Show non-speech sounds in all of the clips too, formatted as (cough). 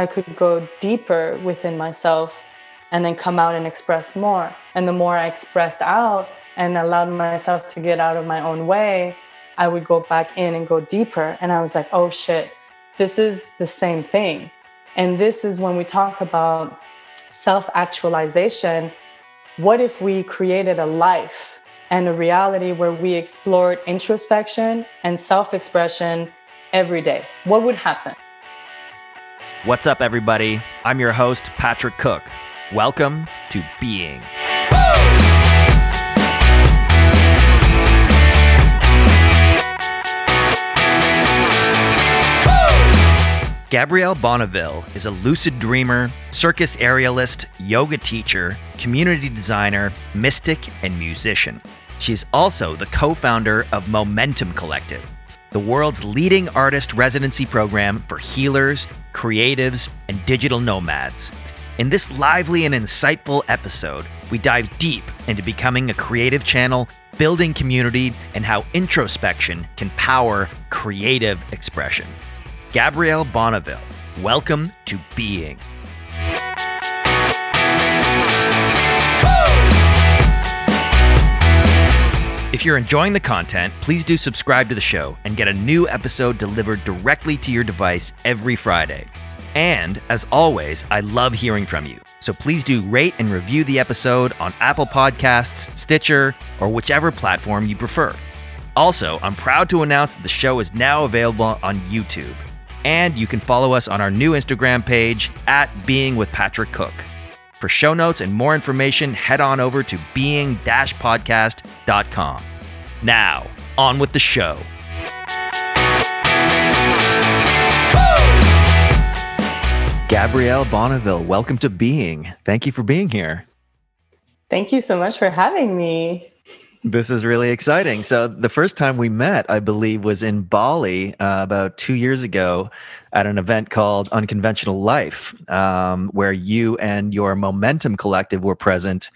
I could go deeper within myself and then come out and express more. And the more I expressed out and allowed myself to get out of my own way, I would go back in and go deeper. And I was like, oh shit, this is the same thing. And this is when we talk about self actualization. What if we created a life and a reality where we explored introspection and self expression every day? What would happen? What's up, everybody? I'm your host, Patrick Cook. Welcome to Being. Gabrielle Bonneville is a lucid dreamer, circus aerialist, yoga teacher, community designer, mystic, and musician. She's also the co founder of Momentum Collective, the world's leading artist residency program for healers, creatives, and digital nomads. In this lively and insightful episode, we dive deep into becoming a creative channel, building community, and how introspection can power creative expression. Gabrielle Bonneville, welcome to Being. If you're enjoying the content, please do subscribe to the show and get a new episode delivered directly to your device every Friday. And as always, I love hearing from you. So please do rate and review the episode on Apple Podcasts, Stitcher, or whichever platform you prefer. Also, I'm proud to announce that the show is now available on YouTube. And you can follow us on our new Instagram page at Being with Patrick Cook. For show notes and more information, head on over to being podcast.com. Now, on with the show. Gabrielle Bonneville, welcome to Being. Thank you for being here. Thank you so much for having me. This is really exciting. So, the first time we met, I believe, was in Bali uh, about two years ago at an event called Unconventional Life, um, where you and your Momentum Collective were present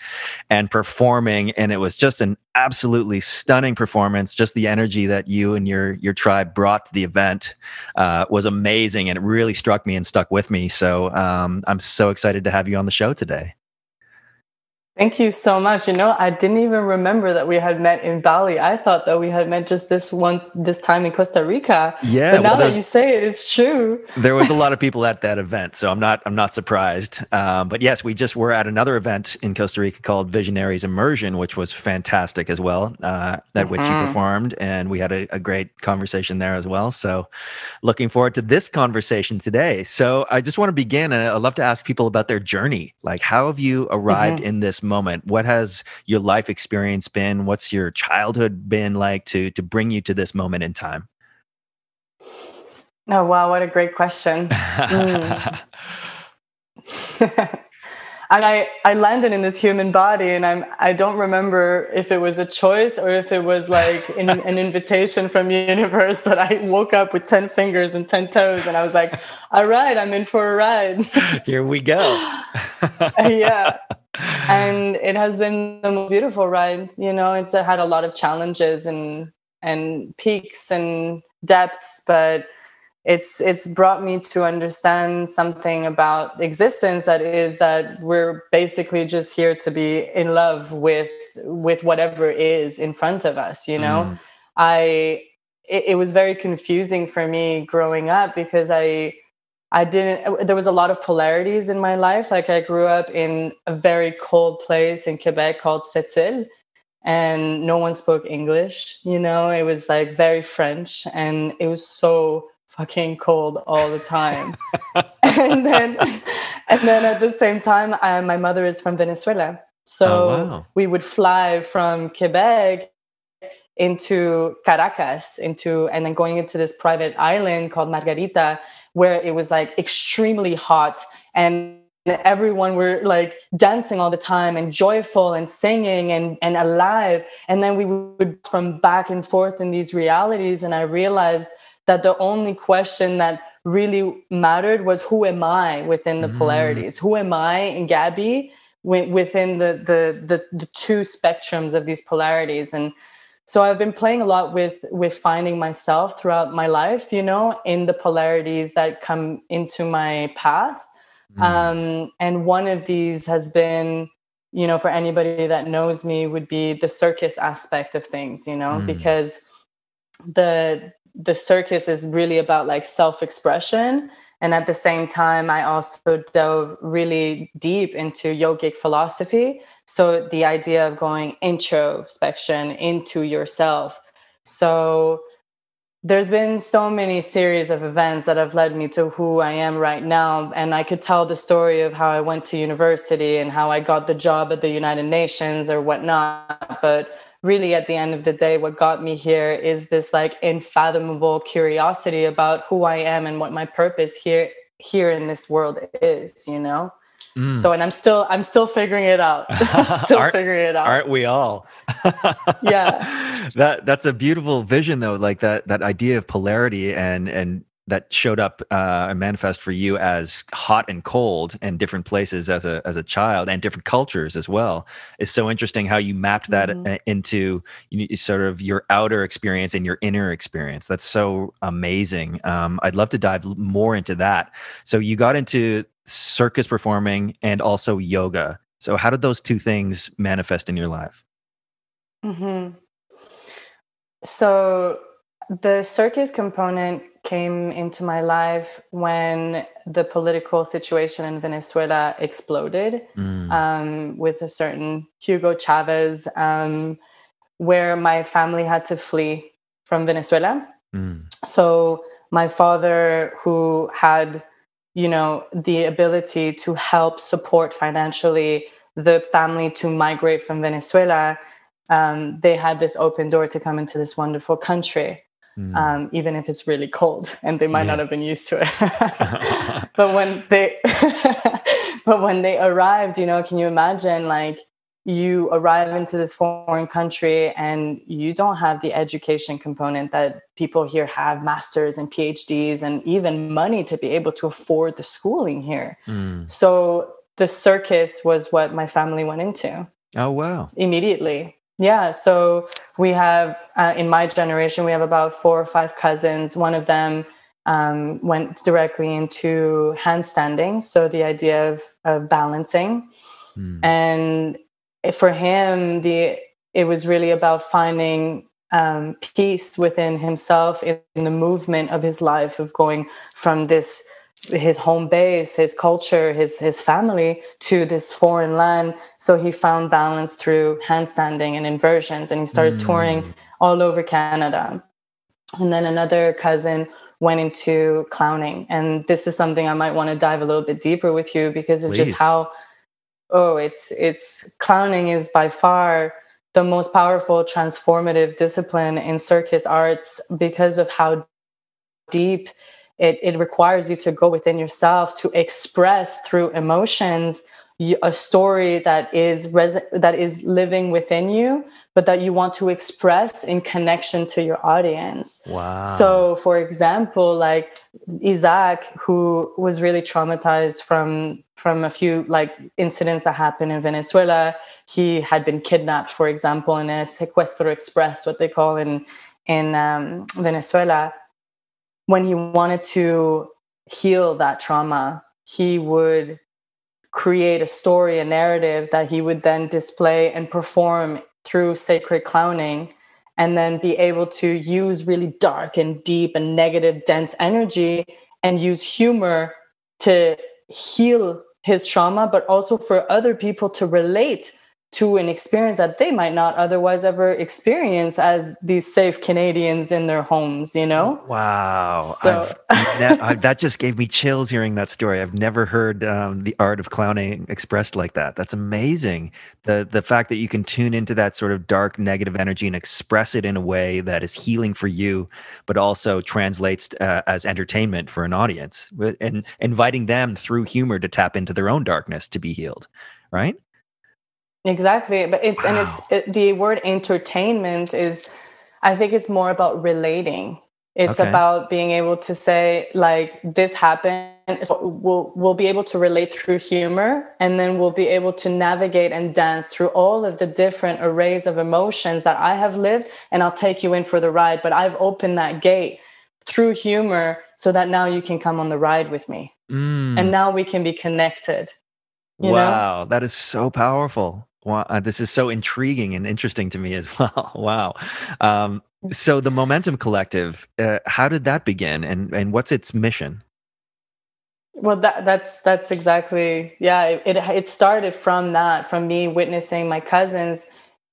and performing. And it was just an absolutely stunning performance. Just the energy that you and your your tribe brought to the event uh, was amazing, and it really struck me and stuck with me. So, um, I'm so excited to have you on the show today. Thank you so much. You know, I didn't even remember that we had met in Bali. I thought that we had met just this one this time in Costa Rica. Yeah, but now well, that you say it, it's true. there was a lot of (laughs) people at that event, so I'm not I'm not surprised. Um, but yes, we just were at another event in Costa Rica called Visionaries Immersion, which was fantastic as well. Uh, at mm-hmm. which you mm-hmm. performed, and we had a, a great conversation there as well. So, looking forward to this conversation today. So, I just want to begin, and I'd love to ask people about their journey. Like, how have you arrived mm-hmm. in this moment what has your life experience been? What's your childhood been like to to bring you to this moment in time? Oh wow what a great question. Mm. (laughs) (laughs) and I, I landed in this human body and i'm i don't remember if it was a choice or if it was like in, (laughs) an invitation from universe but i woke up with 10 fingers and 10 toes and i was like all right i'm in for a ride. (laughs) Here we go. (laughs) Yeah. And it has been the most beautiful ride you know? It's had a lot of challenges and and peaks and depths but it's it's brought me to understand something about existence that is that we're basically just here to be in love with with whatever is in front of us you know? Mm. i it, it, was very confusing for me growing up because i i didn't there was a lot of polarities in my life. Like i grew up in a very cold place in quebec called sept and no one spoke english you know? It was like very french and it was so fucking cold all the time. and then, and then at the same time, I, my mother is from Venezuela, so oh, wow. we would fly from Quebec into Caracas, into and then going into this private island called Margarita, where it was like extremely hot and everyone were like dancing all the time and joyful and singing and, and alive and then we would from back and forth in these realities and i realized that the only question that really mattered was who am I within the mm. polarities? Who am I and Gabby within the, the, the the two spectrums of these polarities? And so I've been playing a lot with with finding myself throughout my life, you know, in the polarities that come into my path. Mm. Um, and one of these has been, you know, for anybody that knows me, would be the circus aspect of things, you know, mm. because the the circus is really about like self-expression and at the same time i also dove really deep into yogic philosophy so the idea of going introspection into yourself so there's been so many series of events that have led me to who I am right now. And I could tell the story of how I went to university and how I got the job at the United Nations or whatnot. But really at the end of the day what got me here is this like unfathomable curiosity about who i am and what my purpose here here in this world is you know? Mm. so and i'm still i'm still figuring it out. (laughs) (laughs) Still aren't, figuring it out. aren't we all? Yeah. (laughs) That that's a beautiful vision though like that that idea of polarity and and that showed up uh, and manifest for you as hot and cold and different places as a as a child and different cultures as well. Is so interesting how you mapped that mm-hmm. into you, sort of your outer experience and your inner experience. That's so amazing. Um, i'd love to dive more into that. So you got into circus performing and also yoga. So how did those two things manifest in your life? Mm-hmm. so the circus component came into my life when the political situation in Venezuela exploded mm. um, with a certain Hugo Chavez, um, where my family had to flee from Venezuela. Mm. So my father, who had, you know, the ability to help support financially the family to migrate from Venezuela, um, they had this open door to come into this wonderful country mm. um, even if it's really cold and they might yeah. not have been used to it. (laughs) (laughs) but when they, (laughs) but when they arrived, you know, can you imagine like you arrive into this foreign country and you don't have the education component that people here have masters and phds and even money to be able to afford the schooling here mm. so the circus was what my family went into oh wow immediately yeah, so we have uh, in my generation we have about four or five cousins. One of them um, went directly into handstanding, so the idea of, of balancing, mm. and for him, the it was really about finding um, peace within himself in, in the movement of his life of going from this his home base, his culture, his his family to this foreign land. So he found balance through handstanding and inversions, and he started mm. touring all over Canada. And then another cousin went into clowning, and this is something I might want to dive a little bit deeper with you because of Please. just how oh, it's it's clowning is by far the most powerful transformative discipline in circus arts because of how deep it, it requires you to go within yourself to express through emotions a story that is res- that is living within you but that you want to express in connection to your audience. Wow. So for example like isaac who was really traumatized from from a few like incidents that happened in venezuela. He had been kidnapped for example in a secuestro express what they call in in um, venezuela when he wanted to heal that trauma, he would create a story, a narrative that he would then display and perform through sacred clowning and then be able to use really dark and deep and negative, dense energy and use humor to heal his trauma, but also for other people to relate to an experience that they might not otherwise ever experience as these safe Canadians in their homes, you know? Wow. So ne- that just gave me chills hearing that story. I've never heard um, the art of clowning expressed like that. That's amazing. The, the fact that you can tune into that sort of dark negative energy and express it in a way that is healing for you, but also translates uh, as entertainment for an audience and inviting them through humor to tap into their own darkness to be healed, right? Exactly, but it's wow. and it's it, the word entertainment is, I think it's more about relating. It's okay. about being able to say like this happened we'll we'll be able to relate through humor and then we'll be able to navigate and dance through all of the different arrays of emotions that I have lived and I'll take you in for the ride but I've opened that gate through humor so that now you can come on the ride with me mm. and now we can be connected wow know? that is so powerful wow uh, this is so intriguing and interesting to me as (laughs) well. Wow. Um, so the momentum collective uh, how did that begin and and what's its mission? Well that that's that's exactly yeah it, it, it started from that from me witnessing my cousins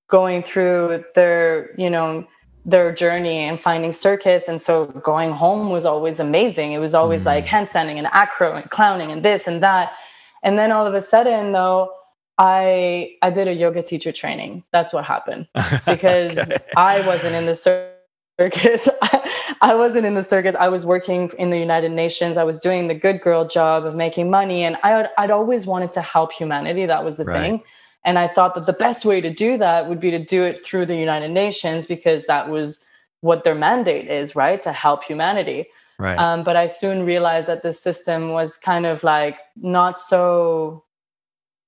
going through their you know their journey and finding circus and so going home was always amazing. It was always mm. like handstanding and acro and clowning and this and that. And then all of a sudden though i i did a yoga teacher training that's what happened (laughs) because okay. i wasn't in the circus (laughs) I wasn't in the circus. I was working in the United Nations. I was doing the good girl job of making money. And I would, I'd always wanted to help humanity. That was the right. thing. And I thought that the best way to do that would be to do it through the United Nations because that was what their mandate is, right? To help humanity. Right. Um, but I soon realized that the system was kind of like not so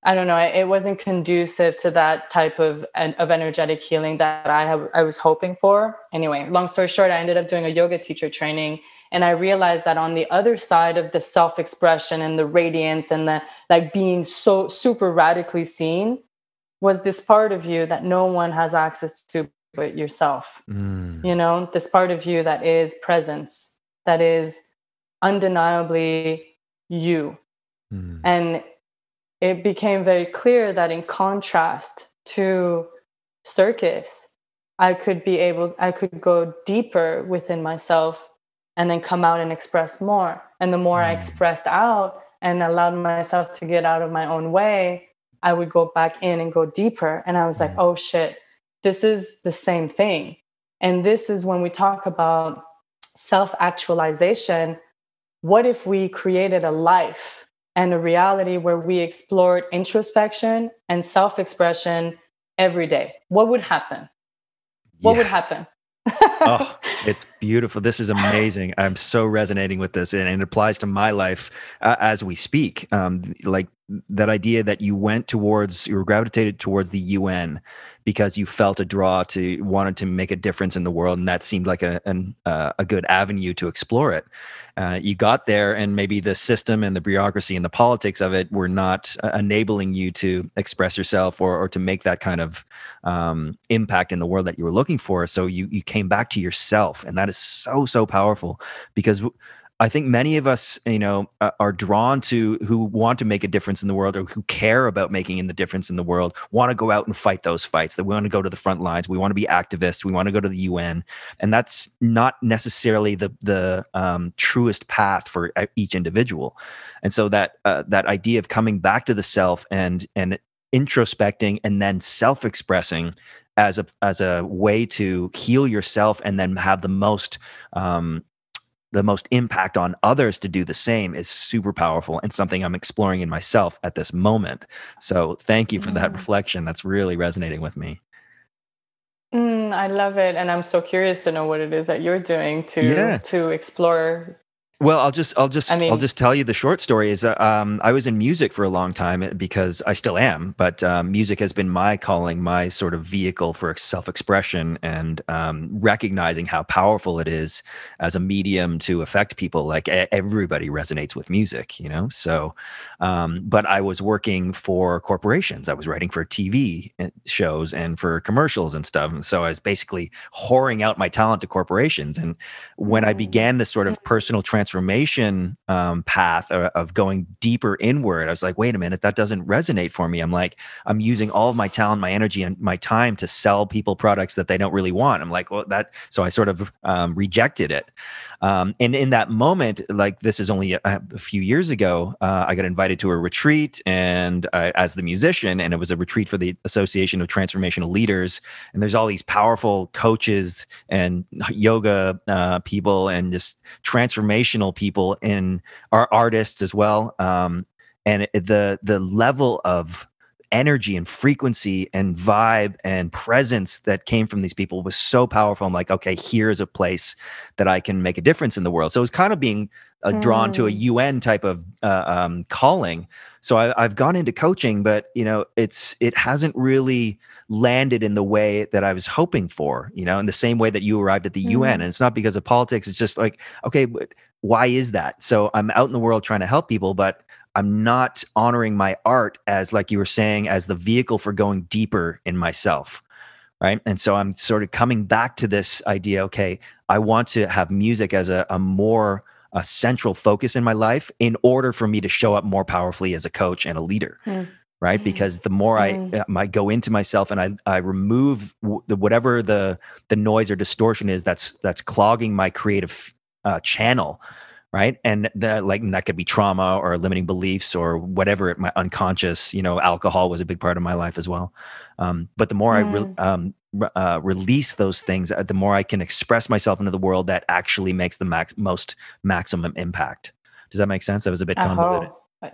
I don't know. It wasn't conducive to that type of of energetic healing that I have, I was hoping for. Anyway, long story short, I ended up doing a yoga teacher training, and I realized that on the other side of the self expression and the radiance and the like being so super radically seen was this part of you that no one has access to but yourself. Mm. You know, this part of you that is presence, that is undeniably you. Mm. And it became very clear that in contrast to circus, I could be able, I could go deeper within myself and then come out and express more. And the more mm. I expressed out and allowed myself to get out of my own way, I would go back in and go deeper. And I was mm. like, oh shit, this is the same thing. And this is when we talk about self actualization. What if we created a life and a reality where we explored introspection and self expression every day, what would happen? What yes. would happen? oh, (laughs) it's beautiful. This is amazing. I'm so resonating with this, and it applies to my life uh, as we speak. Um, like that idea that you went towards, you were gravitated towards the UN because you felt a draw to wanted to make a difference in the world, and that seemed like a an, uh, a good avenue to explore it. Uh, you got there, and maybe the system and the bureaucracy and the politics of it were not uh, enabling you to express yourself or or to make that kind of um, impact in the world that you were looking for. So you you came back to yourself, and that is so so powerful because. W- I think many of us, you know, are drawn to who want to make a difference in the world or who care about making the difference in the world, want to go out and fight those fights. That we want to go to the front lines. We want to be activists. We want to go to the UN, and that's not necessarily the the um, truest path for each individual. And so that uh, that idea of coming back to the self and and introspecting and then self expressing as a as a way to heal yourself and then have the most um, the most impact on others to do the same is super powerful and something I'm exploring in myself at this moment. So thank you for mm. that reflection. That's really resonating with me. Mm, I love it, and I'm so curious to know what it is that you're doing to yeah. to explore well, I'll just, I'll just, I mean, I'll just tell you the short story is um, I was in music for a long time eh, because I still am, but um, music has been my calling, my sort of vehicle for self-expression and um, recognizing how powerful it is as a medium to affect people. Like everybody resonates with music, you know. So, um, but I was working for corporations. I was writing for TV eh, shows and for commercials and stuff. And so I was basically whoring out my talent to corporations. And when I mm. began this sort of personal transformation transformation um, path of, of going deeper inward, I was like, wait a minute, that doesn't resonate for me. I'm like, I'm using all of my talent, my energy, and my time to sell people products that they don't really want. I'm like, well, that. So I sort of um, rejected it. Um, and in that moment, like this is only a, a few years ago, uh, I got invited to a retreat, and uh, as the musician, and it was a retreat for the Association of Transformational Leaders. And there's all these powerful coaches and yoga uh, people, and just transformation people in our artists as well. Um, and the the level of energy and frequency and vibe and presence that came from these people was so powerful. I'm like, okay, here's a place that I can make a difference in the world. So it was kind of being uh, drawn to a UN mm. type of uh, um, calling. So I, have gone into coaching, but you know, it's it hasn't really landed in the way that I was hoping for. You know, in the same way that you arrived at the mm. UN, and it's not because of politics. It's just like, okay, why is that? So I'm out in the world trying to help people, but I'm not honoring my art as, like you were saying, as the vehicle for going deeper in myself. Right. And so I'm sort of coming back to this idea okay, I want to have music as a, a more a central focus in my life in order for me to show up more powerfully as a coach and a leader. Mm. Right. Mm. Because the more mm. I, uh, I go into myself and I, I remove w- the, whatever the, the noise or distortion is that's, that's clogging my creative uh, channel right? And that like that could be trauma or limiting beliefs or whatever it, my unconscious you know alcohol was a big part of my life as well. Um, but the more mm. i re- mm. um, uh, release those things uh, the more i can express myself into the world that actually makes the max most maximum impact. Does that make sense? That was a bit convoluted (laughs) (laughs)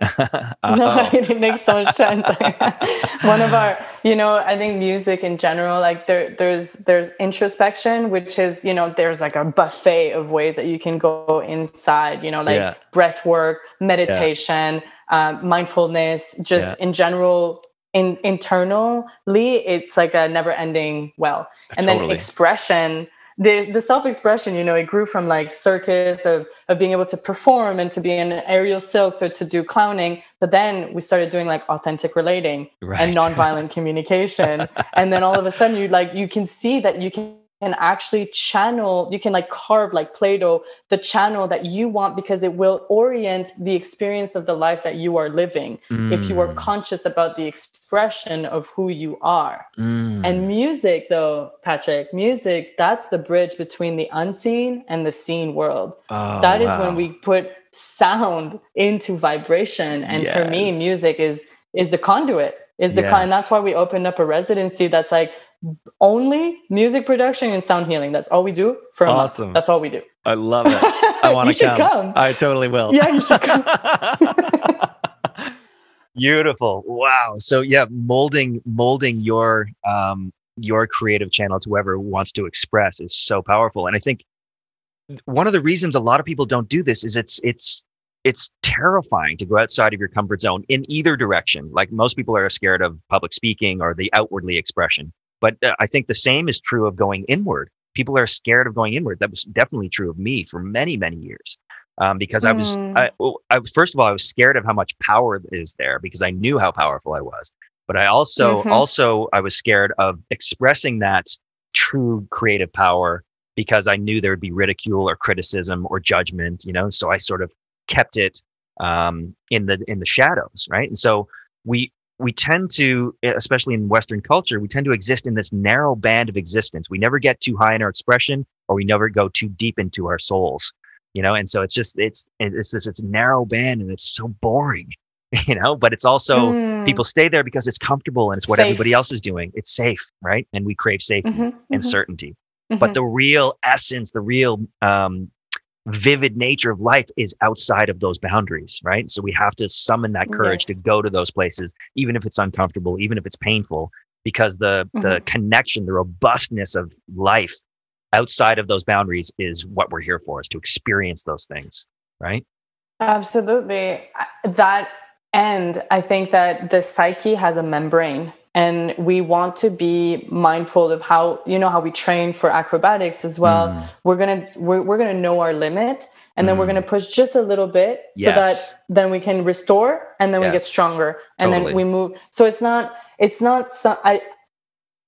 no, it makes so much sense. (laughs) One of our, you know, I think music in general, like there, there's there's introspection, which is, you know, there's like a buffet of ways that you can go inside, you know, like yeah. breath work, meditation, yeah. um, mindfulness, just yeah. in general, in internally, it's like a never ending well. And totally. then expression the the self-expression you know it grew from like circus of of being able to perform and to be in aerial silks or to do clowning but then we started doing like authentic relating right. and nonviolent communication (laughs) and then all of a sudden you like you can see that you can can actually channel you can like carve like play-doh the channel that you want because it will orient the experience of the life that you are living mm. if you are mm. conscious about the expression of who you are mm. and music though patrick music that's the bridge between the unseen and the seen world oh, that is wow. when we put sound into vibration and yes. for me music is is the conduit is the yes. con- that's why we opened up a residency that's like only music production and sound healing. That's all we do for a awesome. month. That's all we do. I love it. (laughs) I want to come. come. I totally will. Yeah, you should come. (laughs) Beautiful. Wow. So yeah, molding molding your um your creative channel to whoever wants to express is so powerful. And I think one of the reasons a lot of people don't do this is it's it's it's terrifying to go outside of your comfort zone in either direction. Like most people are scared of public speaking or the outwardly expression. But uh, I think the same is true of going inward. People are scared of going inward. That was definitely true of me for many, many years. Um, because. I was, hmm. I, I, first of all, I was scared of how much power is there because I knew how powerful I was. But I also, mm-hmm. also, I was scared of expressing that true creative power because I knew there would be ridicule or criticism or judgment. You know, so I sort of kept it um, in the in the shadows, right? And so we we tend to, especially in Western culture, we tend to exist in this narrow band of existence. We never get too high in our expression, or we never go too deep into our souls. You know, and so it's just it's it's this it's narrow band, and it's so boring. (laughs) You know, but it's also mm. people stay there because it's comfortable and it's what safe. everybody else is doing. It's safe, right? And we crave safety mm-hmm, and mm-hmm. certainty. Mm-hmm. But the real essence, the real um, vivid nature of life is outside of those boundaries, right? So we have to summon that courage yes. to go to those places, even if it's uncomfortable, even if it's painful, because the mm-hmm. the connection, the robustness of life outside of those boundaries is what we're here for, is to experience those things, right? Absolutely. That and I think that the psyche has a membrane and we want to be mindful of how you know how we train for acrobatics as well mm. we're gonna we're, we're gonna know our limit and mm. then we're gonna mm. push just a little bit yes. so that then we can restore and then yes. we get stronger and totally. then we move so it's not it's not so, i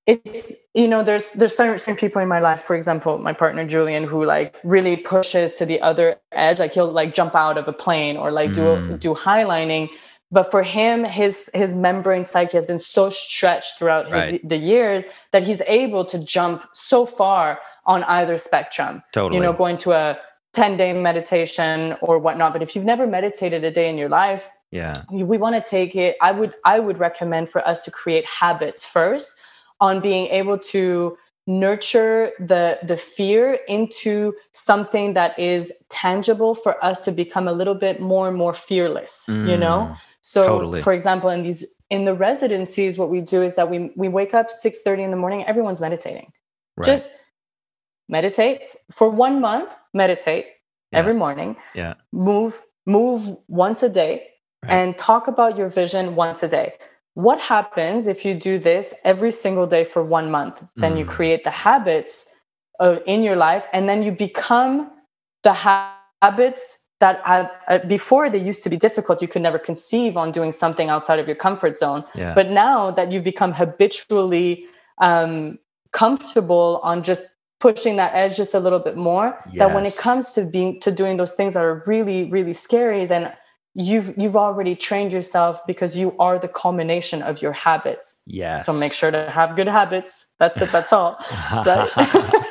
it's you know there's there's certain, certain people in my life for example my partner julian who like really pushes to the other edge like he'll like jump out of a plane or like mm. do do highlining but for him his his membrane psyche has been so stretched throughout his, right. the years that he's able to jump so far on either spectrum totally you know going to a 10 day meditation or whatnot but if you've never meditated a day in your life yeah we want to take it i would i would recommend for us to create habits first on being able to nurture the the fear into something that is tangible for us to become a little bit more and more fearless mm. you know mm. So, Totally. for example, in these in the residencies, what we do is that we we wake up six thirty in the morning. Everyone's meditating. Right. Just meditate for one month. Meditate every morning. yeah. Move move once a day, Right. and talk about your vision once a day. What happens if you do this every single day for one month? Then you Mm. create the habits of, in your life, and then you become the ha- habits that uh, before they used to be difficult. You could never conceive on doing something outside of your comfort zone. Yeah. But now that you've become habitually um, comfortable on just pushing that edge just a little bit more, that when it comes to being to doing those things that are really really scary, then you've you've already trained yourself because you are the culmination of your habits. yes. So make sure to have good habits. That's it. That's all. (laughs) Right? (laughs)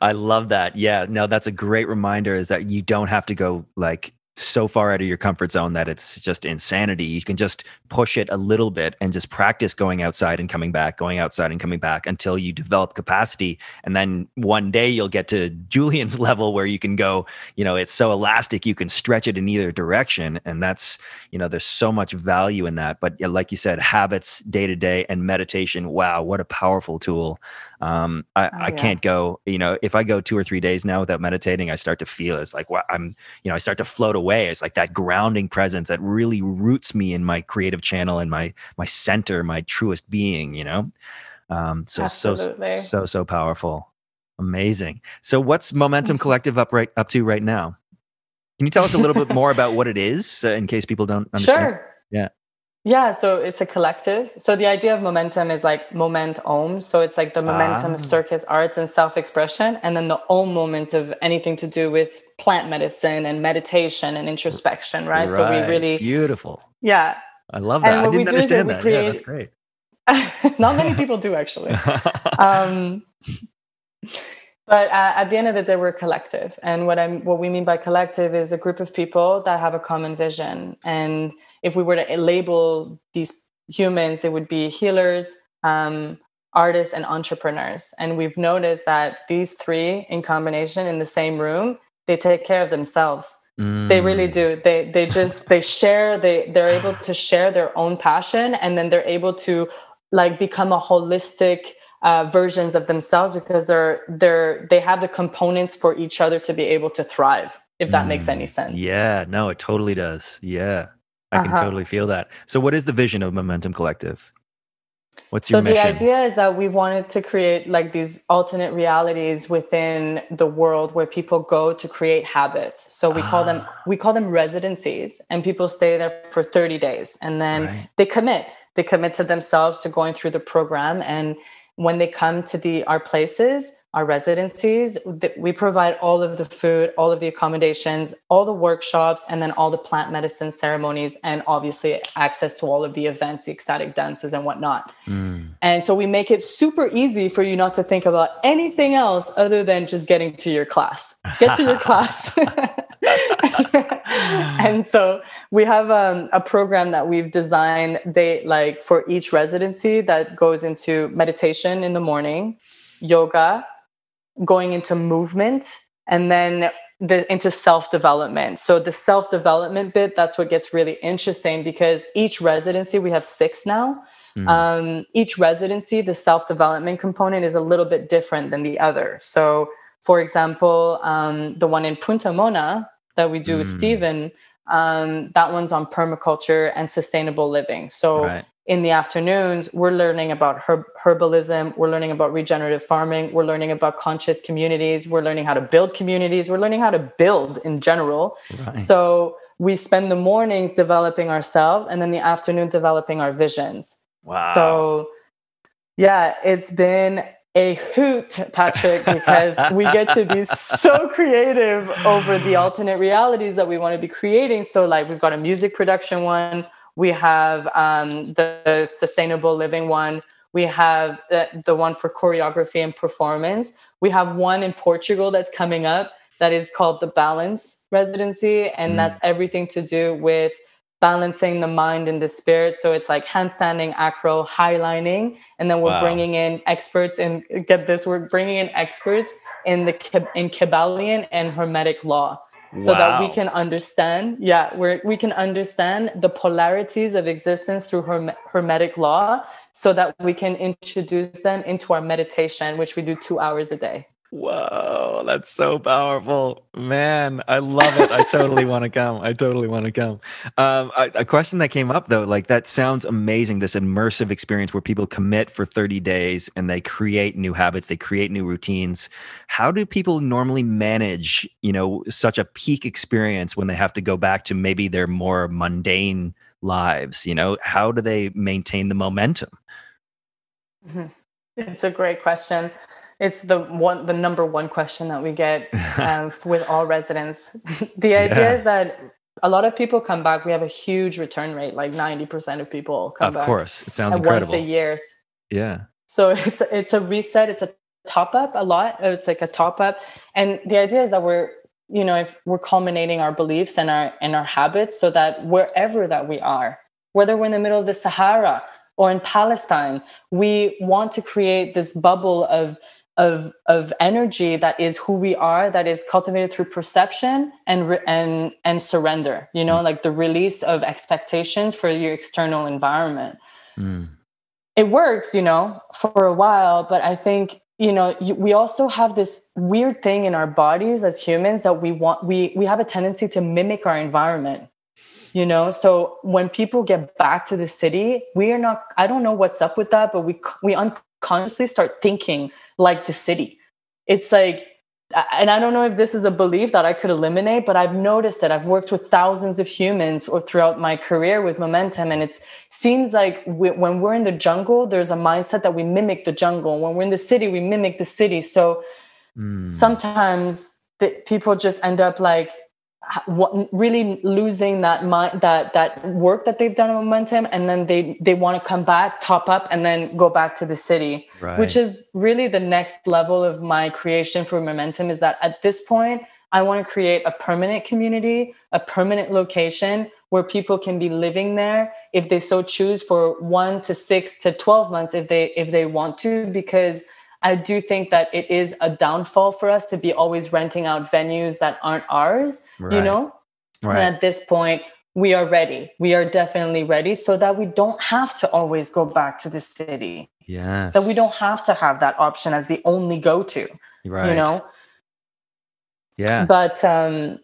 I love that. Yeah, no, that's a great reminder is that you don't have to go like so far out of your comfort zone that it's just insanity. You can just push it a little bit and just practice going outside and coming back, going outside and coming back until you develop capacity. And then one day you'll get to Julian's (laughs) level where you can go, you know, it's so elastic, you can stretch it in either direction. And that's, you know, there's so much value in that. But like you said, habits day to day and meditation, wow, what a powerful tool. Um, I, Oh, I can't go, you know, if I go two or three days now without meditating, I start to feel it's like, wow, I'm, you know, I start to float away. It's like that grounding presence that really roots me in my creative channel and my, my center, my truest being, you know? Um, so, Absolutely. so, so, so powerful. Amazing. So what's. Momentum (laughs) Collective up right, up to right now? Can you tell us a little bit more about what it is uh, in case people don't understand? Sure. Yeah. Yeah, so it's a collective. So the idea of momentum is like moment om. So it's like the momentum Ah. of circus arts and self-expression, and then the om moments of anything to do with plant medicine and meditation and introspection, right? So we really, beautiful. yeah. I love And that. I what we didn't do is that understand we. Yeah, that's create- great. (laughs) Not many people do actually. (laughs) um, but uh, at the end of the day, we're a collective, and what I'm what we mean by collective is a group of people that have a common vision. And if we were to label these humans, they would be healers, um, artists, and entrepreneurs. And we've noticed that these three in combination in the same room, they take care of themselves they really Mm. do they they just they share they they're able to share their own passion and then they're able to like become a holistic uh, versions of themselves because they're they're they have the components for each other to be able to thrive if that makes Mm. any sense Yeah, no, it totally does. Yeah. I can Uh-huh. totally feel that. So what is the vision of Momentum Collective? What's your so your the idea is that we wanted to create like these alternate realities within the world where people go to create habits so we call them Ah. we call them residencies and people stay there for 30 days and then Right. they commit they commit to themselves to going through the program and when they come to the our places our residencies we provide all of the food all of the accommodations all the workshops and then all the plant medicine ceremonies and obviously access to all of the events the ecstatic dances and whatnot Mm. and so we make it super easy for you not to think about anything else other than just getting to your class. Get to your (laughs) class. (laughs) and so we have um, a program that we've designed they like for each residency that goes into meditation in the morning, yoga, going into movement, and then the, into self development. So the self development bit, that's what gets really interesting because each residency, we have six now Mm. um, each residency, the self development component is a little bit different than the other. So, for example, um, the one in Punta Mona that we do with Mm. Stephen, um, that one's on permaculture and sustainable living. So, right. In the afternoons, we're learning about herb- herbalism, we're learning about regenerative farming, we're learning about conscious communities, we're learning how to build communities, we're learning how to build in general. Right. So, we spend the mornings developing ourselves and then the afternoon developing our visions. wow. So, yeah, it's been a hoot, Patrick, because we get to be so (laughs) creative over the alternate realities that we want to be creating. So, like, we've got a music production one, we have um, the sustainable living one, we have the, the one for choreography and performance. We have one in Portugal that's coming up that is called the Balance Residency, and Mm. that's everything to do with balancing the mind and the spirit. So it's like handstanding, acro, highlining, and then we're Wow. bringing in experts and get this, we're bringing in experts in the in Kybalion and Hermetic law. So wow. that we can understand yeah we we can understand the polarities of existence through herm- hermetic law so that we can introduce them into our meditation which we do two hours a day Whoa, that's so powerful, man! I love it. I totally (laughs) want to come. I totally want to come. Um, a, a, question that came up though, like that sounds amazing. This immersive experience where people commit for thirty days and they create new habits, they create new routines. How do people normally manage, you know, such a peak experience when they have to go back to maybe their more mundane lives? You know, how do they maintain the momentum? Mm-hmm. It's a great question. It's the one, the number one question that we get (laughs) um, with all residents. (laughs) the idea yeah. is that a lot of people come back. We have a huge return rate, like ninety percent of people come of back. Of course, it sounds incredible. Once a year. Yeah. So (laughs) it's it's a reset. It's a top up. A lot. It's like a top up, and the idea is that we're you know if we're culminating our beliefs and our and our habits so that wherever that we are whether we're in the middle of the sahara or in palestine we want to create this bubble of of of energy that is who we are that is cultivated through perception and and and surrender you know mm. like the release of expectations for your external environment mm. it works you know for a while but i think you know we also have this weird thing in our bodies as humans that we want we we have a tendency to mimic our environment you know so when people get back to the city we are not i don't know what's up with that but we we unconsciously start thinking like the city. It's like, and I don't know if this is a belief that I could eliminate, but I've noticed it. I've worked with thousands of humans or throughout my career with momentum, and it seems like we, when we're in the jungle, there's a mindset that we mimic the jungle. When we're in the city, we mimic the city. So mm. sometimes the, people just end up like really losing that mind that that work that they've done in momentum and then they they want to come back top up and then go back to the city right. which is really the next level of my creation for momentum is that at this point i want to create a permanent community a permanent location where people can be living there if they so choose for 1 to 6 to 12 months if they if they want to because I do think that it is a downfall for us to be always renting out venues that aren't ours, right. you know? Right. And at this point, we are ready. We are definitely ready so that we don't have to always go back to the city. Yes. That we don't have to have that option as the only go to. Right. You know? Yeah. But um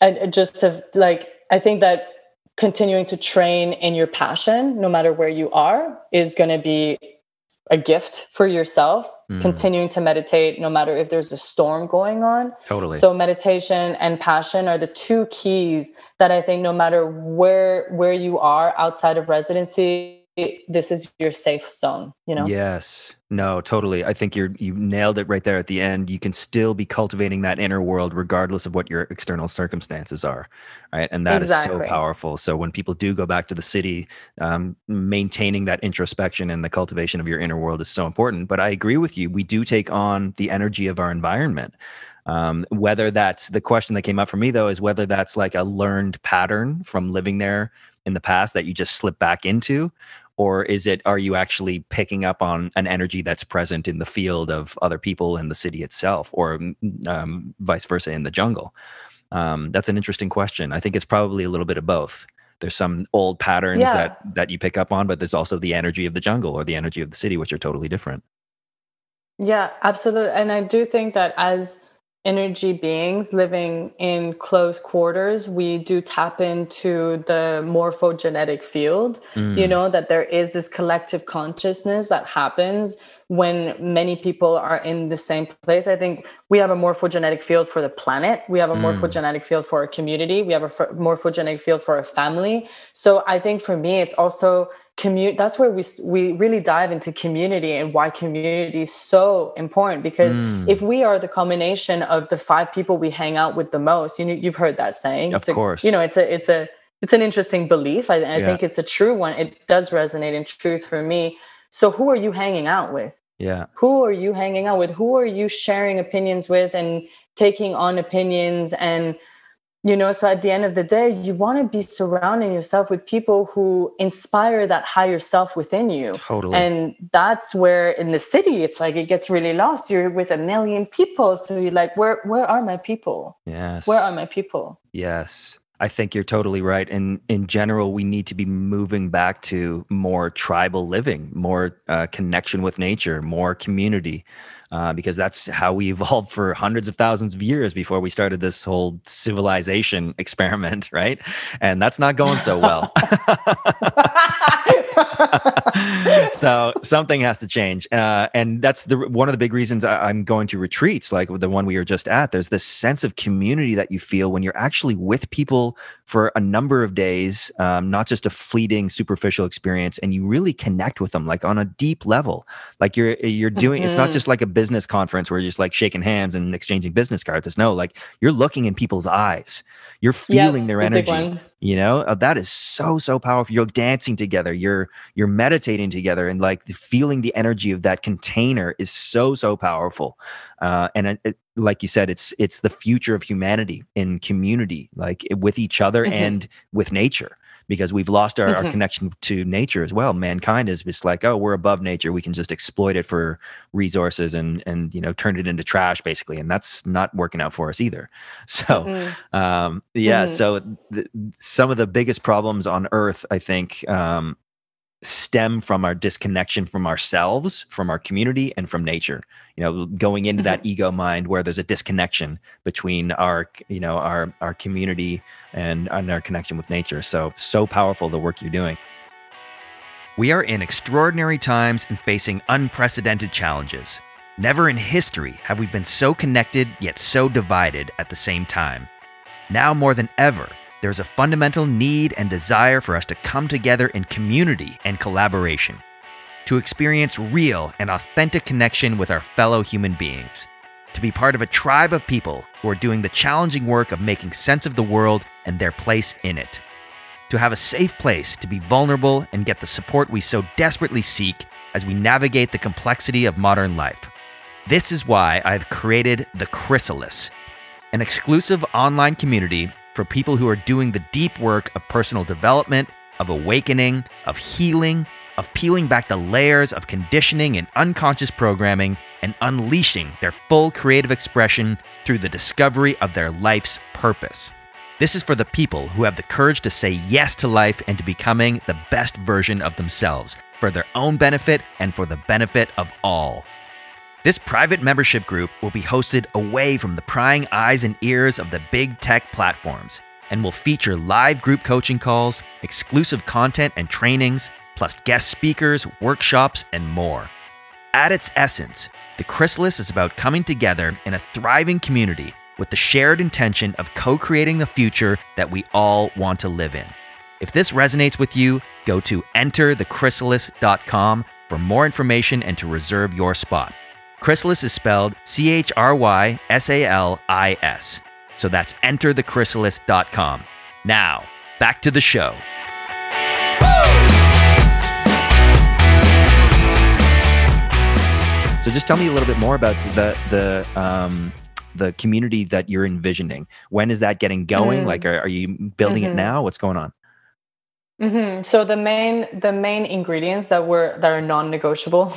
and just have like I think that continuing to train in your passion, no matter where you are, is gonna be a gift for yourself mm. continuing to meditate no matter if there's a storm going on totally so meditation and passion are the two keys that i think no matter where where you are outside of residency this is your safe zone you know? Yes. No totally. I think you're you nailed it right there at the end. You can still be cultivating that inner world regardless of what your external circumstances are right? And that exactly. is so powerful. So when people do go back to the city um, maintaining that introspection and the cultivation of your inner world is so important. But i agree with you. We do take on the energy of our environment. Um, whether that's the question that came up for me though is whether that's like a learned pattern from living there in the past that you just slip back into? Or is it are you actually picking up on an energy that's present in the field of other people in the city itself or um, vice versa in the jungle? Um, that's an interesting question. I think it's probably a little bit of both. There's some old patterns yeah. that that you pick up on but there's also the energy of the jungle or the energy of the city which are totally different. Yeah absolutely and i do think that as energy beings living in close quarters, we do tap into the morphogenetic field. Mm. You know, that there is this collective consciousness that happens when many people are in the same place. I think we have a morphogenetic field for the planet, we have a mm. morphogenetic field for a community, we have a morphogenetic field for a family. So I think for me, it's also commute that's where we we really dive into community and why community is so important because mm. if we are the combination of the five people we hang out with the most you know you've heard that saying of it's a, course you know it's a it's a it's an interesting belief i, I yeah. think it's a true one it does resonate in truth for me so who are you hanging out with yeah. Who are you hanging out with? Who are you sharing opinions with and taking on opinions? And you know so at the end of the day you want to be surrounding yourself with people who inspire that higher self within you. Totally. And that's where in the city it's like it gets really lost. You're with a million people. So you're like where where are my people? Yes. Where are my people? Yes I think you're totally right. And in general, we need to be moving back to more tribal living, more uh, connection with nature, more community uh, because that's how we (laughs) evolved for hundreds of thousands of years before we started this whole civilization (laughs) experiment, right? And that's not going so well. (laughs) (laughs) so something has to change, uh, and that's the one of the big reasons I, am going to retreats, like the one we were just at. There's this sense of community that you feel when you're actually with people for a number of days, um, not just a fleeting, superficial experience, and you really connect with them, like on a deep level. Like you're you're doing. Mm-hmm. It's not mm-hmm. just like a business conference where you're just like shaking hands and exchanging business cards. It's no, like you're looking in people's eyes. You're feeling yep, their energy. You know, uh, that is so so powerful. You're dancing together. You're you're meditating together, and like feeling the energy of that container is so so powerful. Uh, and it, it, like you said, it's it's the future of humanity in community, like with each other mm-hmm. and with nature because we've lost our, mm-hmm. our connection to nature as well. Mankind is just like, oh, we're above nature. We can just exploit it for resources and and you know turn it into trash basically, and that's not working out for us either. (laughs) So, mm-hmm. um, yeah. Mm-hmm. So th- some of the biggest problems on Earth, I think, um, stem from our disconnection from ourselves, from our community, and from nature. You know, going into mm-hmm. that ego mind where there's a disconnection between our, you know, our our community and, and our connection with nature. So so powerful the work you're doing. We are in extraordinary times and facing unprecedented challenges. Never in history have we been so connected yet so divided at the same time. Now more than ever, there's a fundamental need and desire for us to come together in community and collaboration, to experience real and authentic connection with our fellow human beings, to be part of a tribe of people who are doing the challenging work of making sense of the world and their place in it, to have a safe place to be vulnerable and get the support we so desperately seek as we navigate the complexity of modern life. This is why I've created The Chrysalis, an exclusive online community for people who are doing the deep work of personal development, of awakening, of healing, of peeling back the layers of conditioning and unconscious programming and unleashing their full creative expression through the discovery of their life's purpose. This is for the people who have the courage to say yes to life and to becoming the best version of themselves for their own benefit and for the benefit of all. This private membership group will be hosted away from the prying eyes and ears of the big tech platforms and will feature live group coaching calls, exclusive content and trainings, plus guest speakers, workshops, and more. At its essence, the Chrysalis is about coming together in a thriving community with the shared intention of co creating the future that we all want to live in. If this resonates with you, go to enterthechrysalis.com for more information and to reserve your spot. Chrysalis is spelled C H R Y S A L I S. So that's enterthechrysalis.com. Now, back to the show. So just tell me a little bit more about the the um, the community that you're envisioning. When is that getting going? Mm. Like, are, are you building mm-hmm. it now? What's going on? Mm-hmm. So the main the main ingredients that were that are non-negotiable,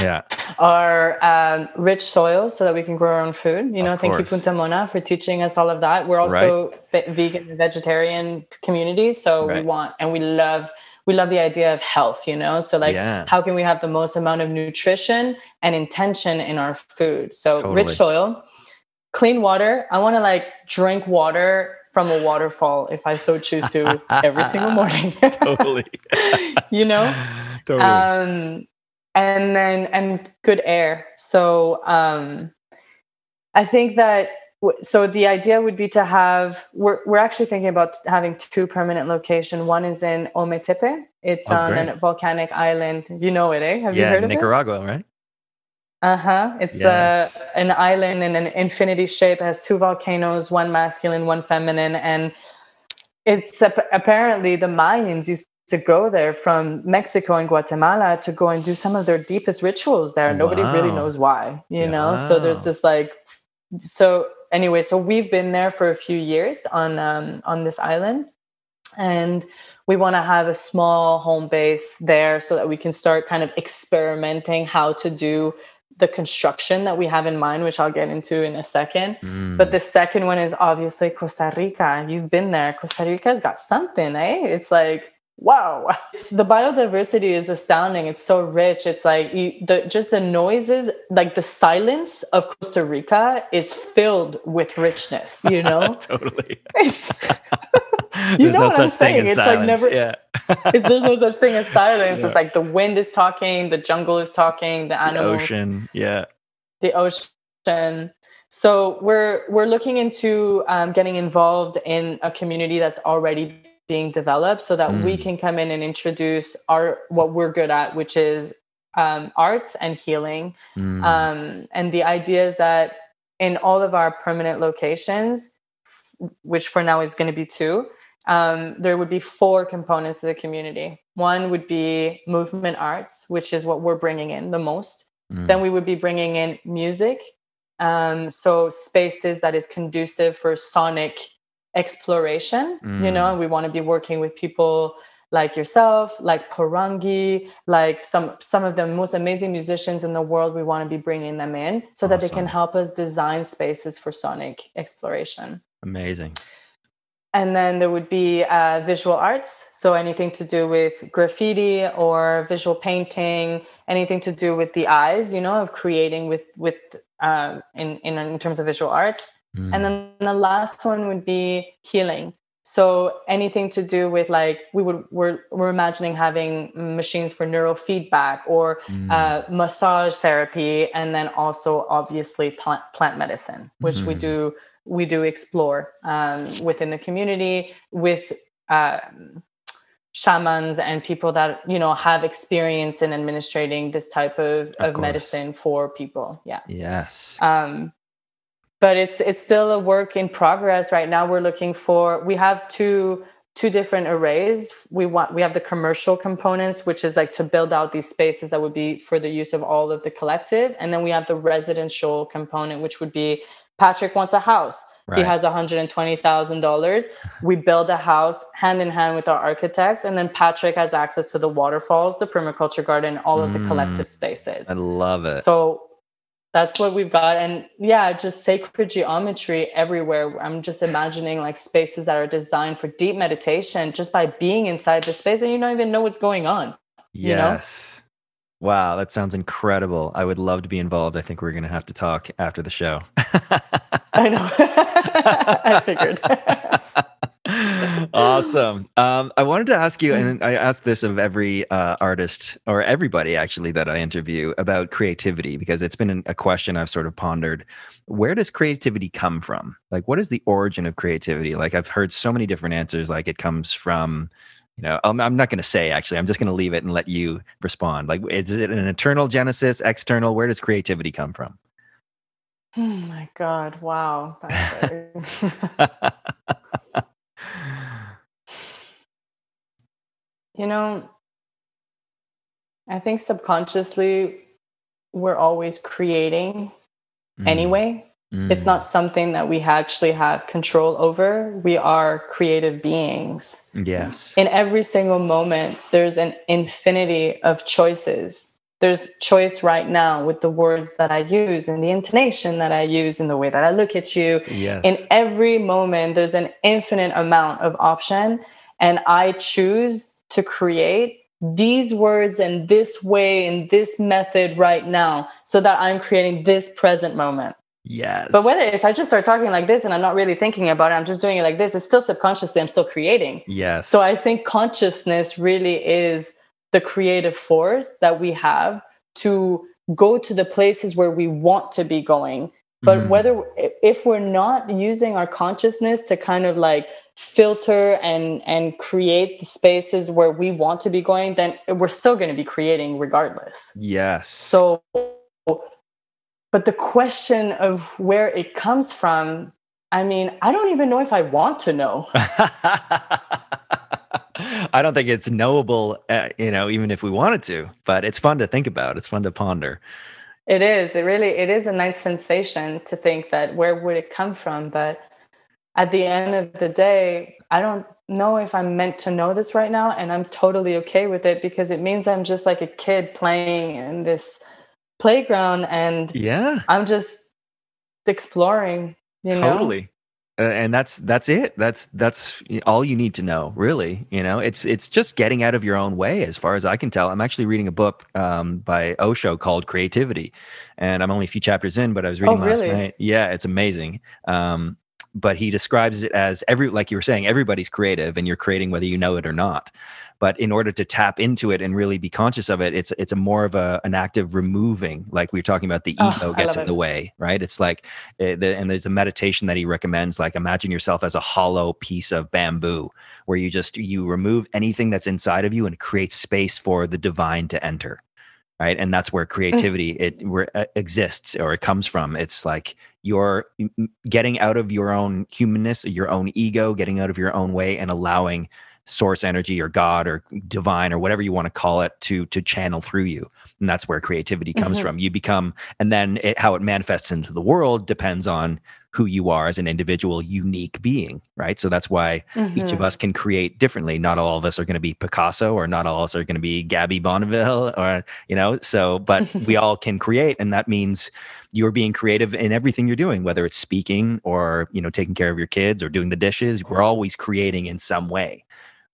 yeah, (laughs) are um, rich soil so that we can grow our own food. You know, thank you Punta Mona for teaching us all of that. We're also right. vegan and vegetarian community, so right. we want and we love we love the idea of health. You know, so like yeah. how can we have the most amount of nutrition and intention in our food? So totally. rich soil, clean water. I want to like drink water from a waterfall if I so choose to (laughs) every single morning. (laughs) totally. (laughs) you know? Totally. Um, and then, and good air. So um, I think that, so the idea would be to have, we're, we're actually thinking about having two permanent location. One is in Ometepe. It's oh, on great. a volcanic island. You know it, eh? Have yeah, you heard of Nicaragua, it? Nicaragua, right? Uh-huh. It's yes. uh, an island in an infinity shape. It has two volcanoes, one masculine, one feminine. And it's apparently the Mayans used to go there from Mexico and Guatemala to go and do some of their deepest rituals there. Nobody really knows why, you wow. know? So there's this like, so anyway, so we've been there for a few years on um, on this island, and we want to have a small home base there so that we can start kind of experimenting how to do the construction that we have in mind, which I'll get into in a second. Mm. But the second one is obviously Costa Rica. You've been there. Costa Rica's got something, eh? It's like wow it's, (laughs) the biodiversity is astounding it's so rich it's like you, the just the noises like the silence of costa rica is filled with richness you (laughs) know totally (laughs) (laughs) you know no what i'm saying it's silence. like never yeah (laughs) it, there's no such thing as silence yeah. it's like the wind is talking the jungle is talking the animals the ocean yeah the ocean so we're we're looking into um, getting involved in a community that's already being developed so that mm. we can come in and introduce our what we're good at which is um, arts and healing mm. um, and the idea is that in all of our permanent locations which for now is going to be two um, there would be four components to the community one would be movement arts which is what we're bringing in the most mm. then we would be bringing in music um, so spaces that is conducive for sonic exploration mm. you know and we want to be working with people like yourself like Porangui like some some of the most amazing musicians in the world we want to be bringing them in so awesome. that they can help us design spaces for sonic exploration amazing and then there would be uh, visual arts so anything to do with graffiti or visual painting anything to do with the eyes you know of creating with with uh, in, in in terms of visual art Mm. And then the last one would be healing. So anything to do with like we would we're we're imagining having machines for neurofeedback or mm. uh, massage therapy, and then also obviously plant plant medicine, which mm. we do we do explore um, within the community with uh, shamans and people that you know have experience in administrating this type of, of, of medicine for people. Yeah. Yes. Um, but it's it's still a work in progress right now we're looking for we have two two different arrays we want we have the commercial components which is like to build out these spaces that would be for the use of all of the collective and then we have the residential component which would be patrick wants a house. Right. he has $120000 we build a house hand in hand with our architects and then patrick has access to the waterfalls the permaculture garden all of the collective mm. spaces. I love it. So that's what we've got. And yeah just sacred geometry everywhere. I'm just imagining like spaces that are designed for deep meditation just by being inside the space and you don't even know what's going on yes know? Wow that sounds incredible i would love to be involved i think we're going to have to talk after the show i know (laughs) i figured (laughs) awesome. Um, I wanted to ask you, and I ask this of every uh, artist or everybody actually that I interview about creativity because it's been a question I've sort of pondered. Where does creativity come from? Like, what is the origin of creativity? Like, I've heard so many different answers. Like, it comes from you know i'm, I'm not going to say actually i'm just going to leave it and let you respond like is it an internal genesis external where does creativity come from oh my god wow (laughs) You know, I think subconsciously we're always creating mm. anyway. Mm. It's not something that we actually have control over. We are creative beings. Yes. In every single moment, there's an infinity of choices. There's choice right now with the words that I use and the intonation that I use and the way that I look at you. Yes. In every moment, there's an infinite amount of option. And I choose to create these words in this way in this method right now so that I'm creating this present moment. Yes. But whether if I just start talking like this and I'm not really thinking about it, I'm just doing it like this, it's still subconsciously, I'm still creating. Yes. So I think consciousness really is the creative force that we have to go to the places where we want to be going. But mm. whether if we're not using our consciousness to kind of like filter and and create the spaces where we want to be going then we're still going to be creating regardless yes so but the question of where it comes from i mean i don't even know if i want to know (laughs) i don't think it's knowable uh, you know even if we wanted to but it's fun to think about it's fun to ponder It is. It really it is a nice sensation to think that where would it come from? But at the end of the day, I don't know if I'm meant to know this right now. And I'm totally okay with it because it means I'm just like a kid playing in this playground and yeah, I'm just exploring, you totally. know? Totally. Uh, and that's that's it that's that's all you need to know really you know it's it's just getting out of your own way as far as i can tell i'm actually reading a book um, by osho called creativity and i'm only a few chapters in but i was reading oh, last really? night yeah it's amazing um, but he describes it as every like you were saying everybody's creative and you're creating whether you know it or not but in order to tap into it and really be conscious of it it's it's a more of a an active removing like we were talking about the Oh, ego gets in the way right? It's like uh, the, and there's a meditation that he recommends like imagine yourself as a hollow piece of bamboo where you just you remove anything that's inside of you and create space for the divine to enter right? And that's where creativity it where it exists or it comes from. It's like you're getting out of your own humanness your own ego getting out of your own way and allowing source energy or god or divine or whatever you want to call it to to channel through you. And that's where creativity comes Mhm. from. You become and then it, how it manifests into the world depends on who you are as an individual unique being right? So that's why each of Mhm. us can create differently. Not all of us are going to be picasso or not all of us are going to be gabby bonneville or you know so but (laughs) we all can create and that means you're being creative in everything you're doing whether it's speaking or you know taking care of your kids or doing the dishes. We're always creating in some way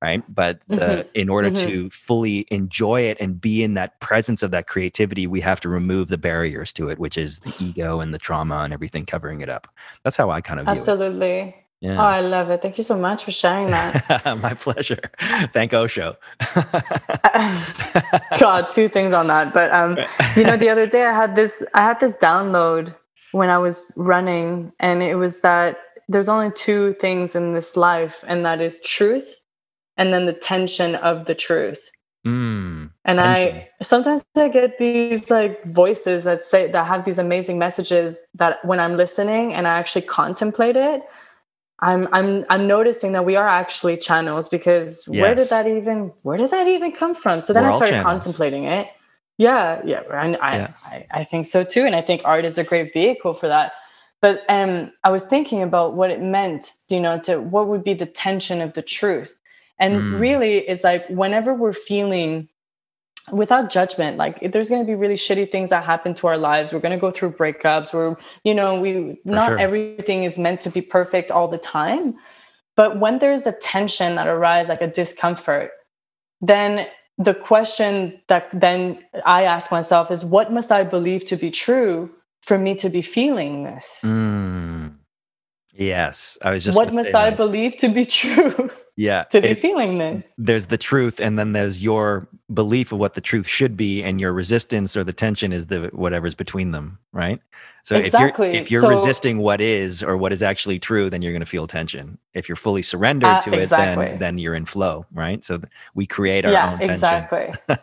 right but the, Mhm. in order Mhm. to fully enjoy it and be in that presence of that creativity we have to remove the barriers to it which is the ego and the trauma and everything covering it up that's how i kind of Absolutely. it yeah Oh, I love it. Thank you so much for sharing that. (laughs) My pleasure. Thank Osho. (laughs) God, two things on that. But um, you know, the other day I had this I had this download when I was running, and it was that there's only two things in this life, and that is truth and then the tension of the truth. Mm, And Tension. I sometimes I get these like voices that say that have these amazing messages that when I'm listening and I actually contemplate it, I'm I'm I'm noticing that we are actually channels because where did that even where did that even come from? So then We're I started contemplating it. Yeah, yeah, and I, Yeah. I I think so too, and I think art is a great vehicle for that. But um, I was thinking about what it meant, you know, to what would be the tension of the truth, and Mm. really, it's like whenever we're feeling without judgment like if there's going to be really shitty things that happen to our lives we're going to go through breakups we're you know we not sure. everything is meant to be perfect all the time but when there's a tension that arises like a discomfort then the question that then i ask myself is what must i believe to be true for me to be feeling this mm. Yes, I was just. what must i that. believe to be (laughs) true Yeah, to be it- feeling this there's the truth, and then there's your belief of what the truth should be, and your resistance or the tension is the whatever's between them, right? So Exactly. if you're if you're So- resisting what is or what is actually true, then you're going to feel tension. If you're fully surrendered Uh, to it, exactly. then then you're in flow, right? So th- we create our yeah own tension. exactly (laughs)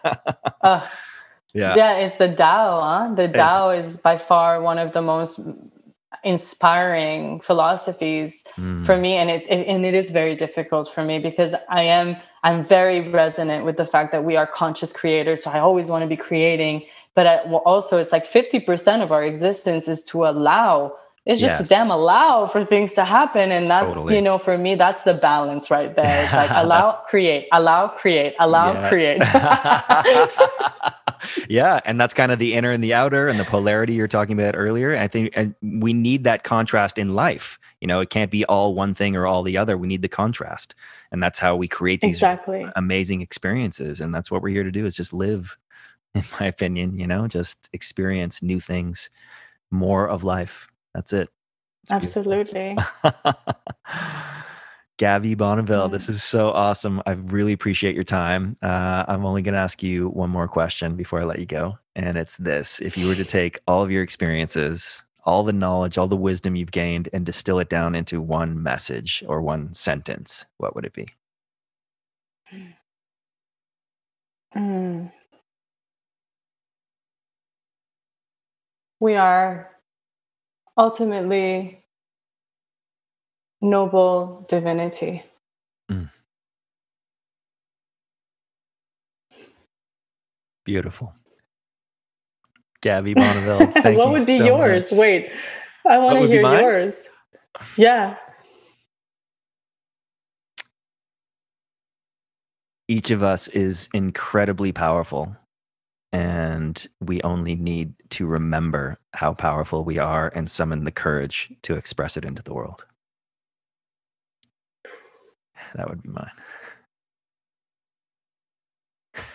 uh, yeah. yeah. it's the Tao. Huh? The It's- Tao is by far one of the most inspiring philosophies Mm. for me, and it, it and it is very difficult for me because I am I'm very resonant with the fact that we are conscious creators. So I always want to be creating, but I, well, also it's like fifty percent of our existence is to allow. It's just Yes. to damn allow for things to happen, and that's Totally. you know for me that's the balance right there. It's like (laughs) allow, create, allow, create, allow, Yes. create. (laughs) (laughs) yeah, and that's kind of the inner and the outer and the polarity you're talking about earlier. I think and we need that contrast in life. You know, it can't be all one thing or all the other. We need the contrast. And that's how we create these exactly. amazing experiences and that's what we're here to do is just live (laughs) in my opinion, you know, just experience new things, more of life. That's it. It's. Absolutely. (laughs) Gabby Bonneville, this is so awesome. I really appreciate your time. Uh, I'm only going to ask you one more question before I let you go. And it's this If you were to (sighs) take all of your experiences, all the knowledge, all the wisdom you've gained, and distill it down into one message or one sentence, what would it be? (sighs) Mm. We are ultimately noble divinity. Mm. Beautiful. Gabby Bonneville. (laughs) What would be so yours? Much. Wait, I want to hear yours. Yeah. Each of us is incredibly powerful, and we only need to remember how powerful we are and summon the courage to express it into the world. That would be mine.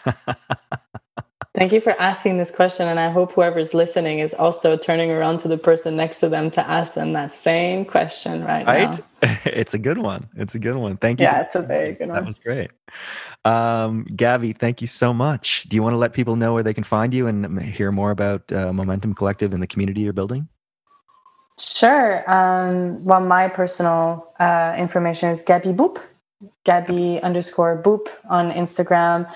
(laughs) Thank you for asking this question. And I hope whoever's listening is also turning around to the person next to them to ask them that same question right, right? now. (laughs) it's a good one. It's a good one. Thank you. Yeah, it's a very good one. That was great. Um, Gabby, thank you so much. Do you want to let people know where they can find you and hear more about uh, Momentum Collective and the community you're building? Sure. Um, well, my personal uh, information is Gabby Boop, Gabby underscore Boop on Instagram.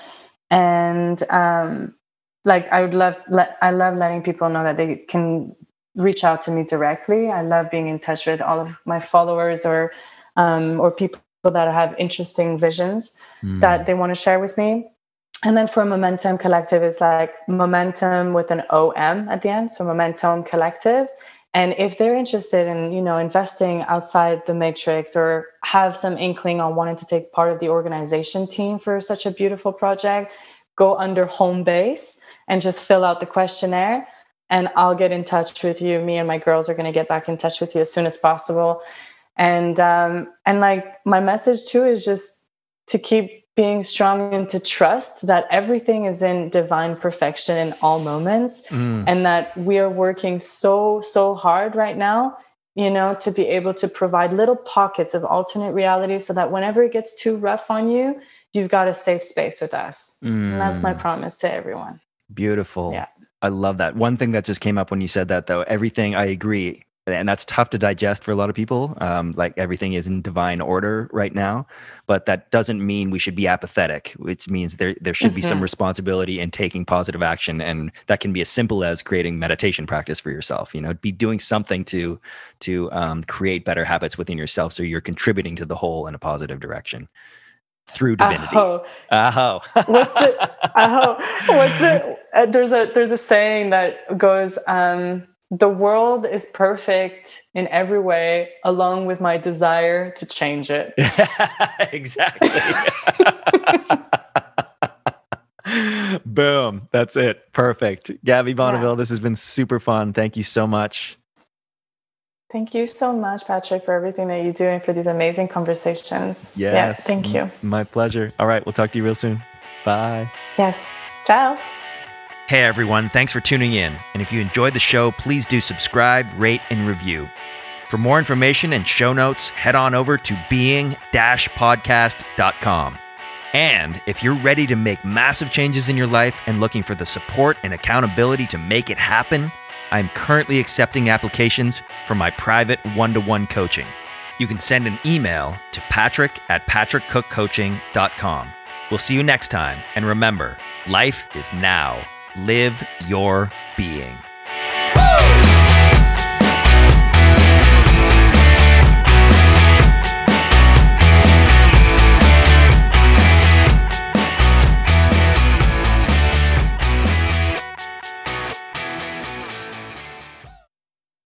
And um, like I would love let, I love letting people know that they can reach out to me directly. I love being in touch with all of my followers or um, or people that have interesting visions mm. that they want to share with me. And then for Momentum Collective, it's like momentum with an OM at the end. So Momentum Collective. And if they're interested in, you know, investing outside the matrix or have some inkling on wanting to take part of the organization team for such a beautiful project, go under home base and just fill out the questionnaire and I'll get in touch with you. Me and my girls are going to get back in touch with you as soon as possible. And um, and like my message too is just to keep being strong and to trust that everything is in divine perfection in all moments, mm. and that we are working so so hard right now. You know, to be able to provide little pockets of alternate reality so that whenever it gets too rough on you, you've got a safe space with us. Mm. And that's my mm. promise to everyone. Beautiful. Yeah. I love that. One thing that just came up when you said that, though, everything I agree. And that's tough to digest for a lot of people. Um, like everything is in divine order right now, but that doesn't mean we should be apathetic. Which means there there should mm-hmm. be some mm-hmm. responsibility in taking positive action, and that can be as simple as creating meditation practice for yourself. You know, be doing something to to um, create better habits within yourself, so you're contributing to the whole in a positive direction through divinity. Aho. Aho. what's the aho? (laughs) What's the uh, there's a there's a saying that goes um the world is perfect in every way along with my desire to change it. (laughs) exactly. (laughs) Boom. That's it. Perfect. Gabby Bonneville, yeah. this has been super fun. Thank you so much. Thank you so much, Patrick, for everything that you do and for these amazing conversations. Yes. Yeah, thank you. My pleasure. All right. We'll talk to you real soon. Bye. Yes. Ciao. Hey, everyone. Thanks for tuning in. And if you enjoyed the show, please do subscribe, rate, and review. For more information and show notes, head on over to being podcast.com. And if you're ready to make massive changes in your life and looking for the support and accountability to make it happen, I'm currently accepting applications for my private one to one coaching. You can send an email to patrick at patrickcookcoaching.com. We'll see you next time. And remember, life is now live your being. Woo!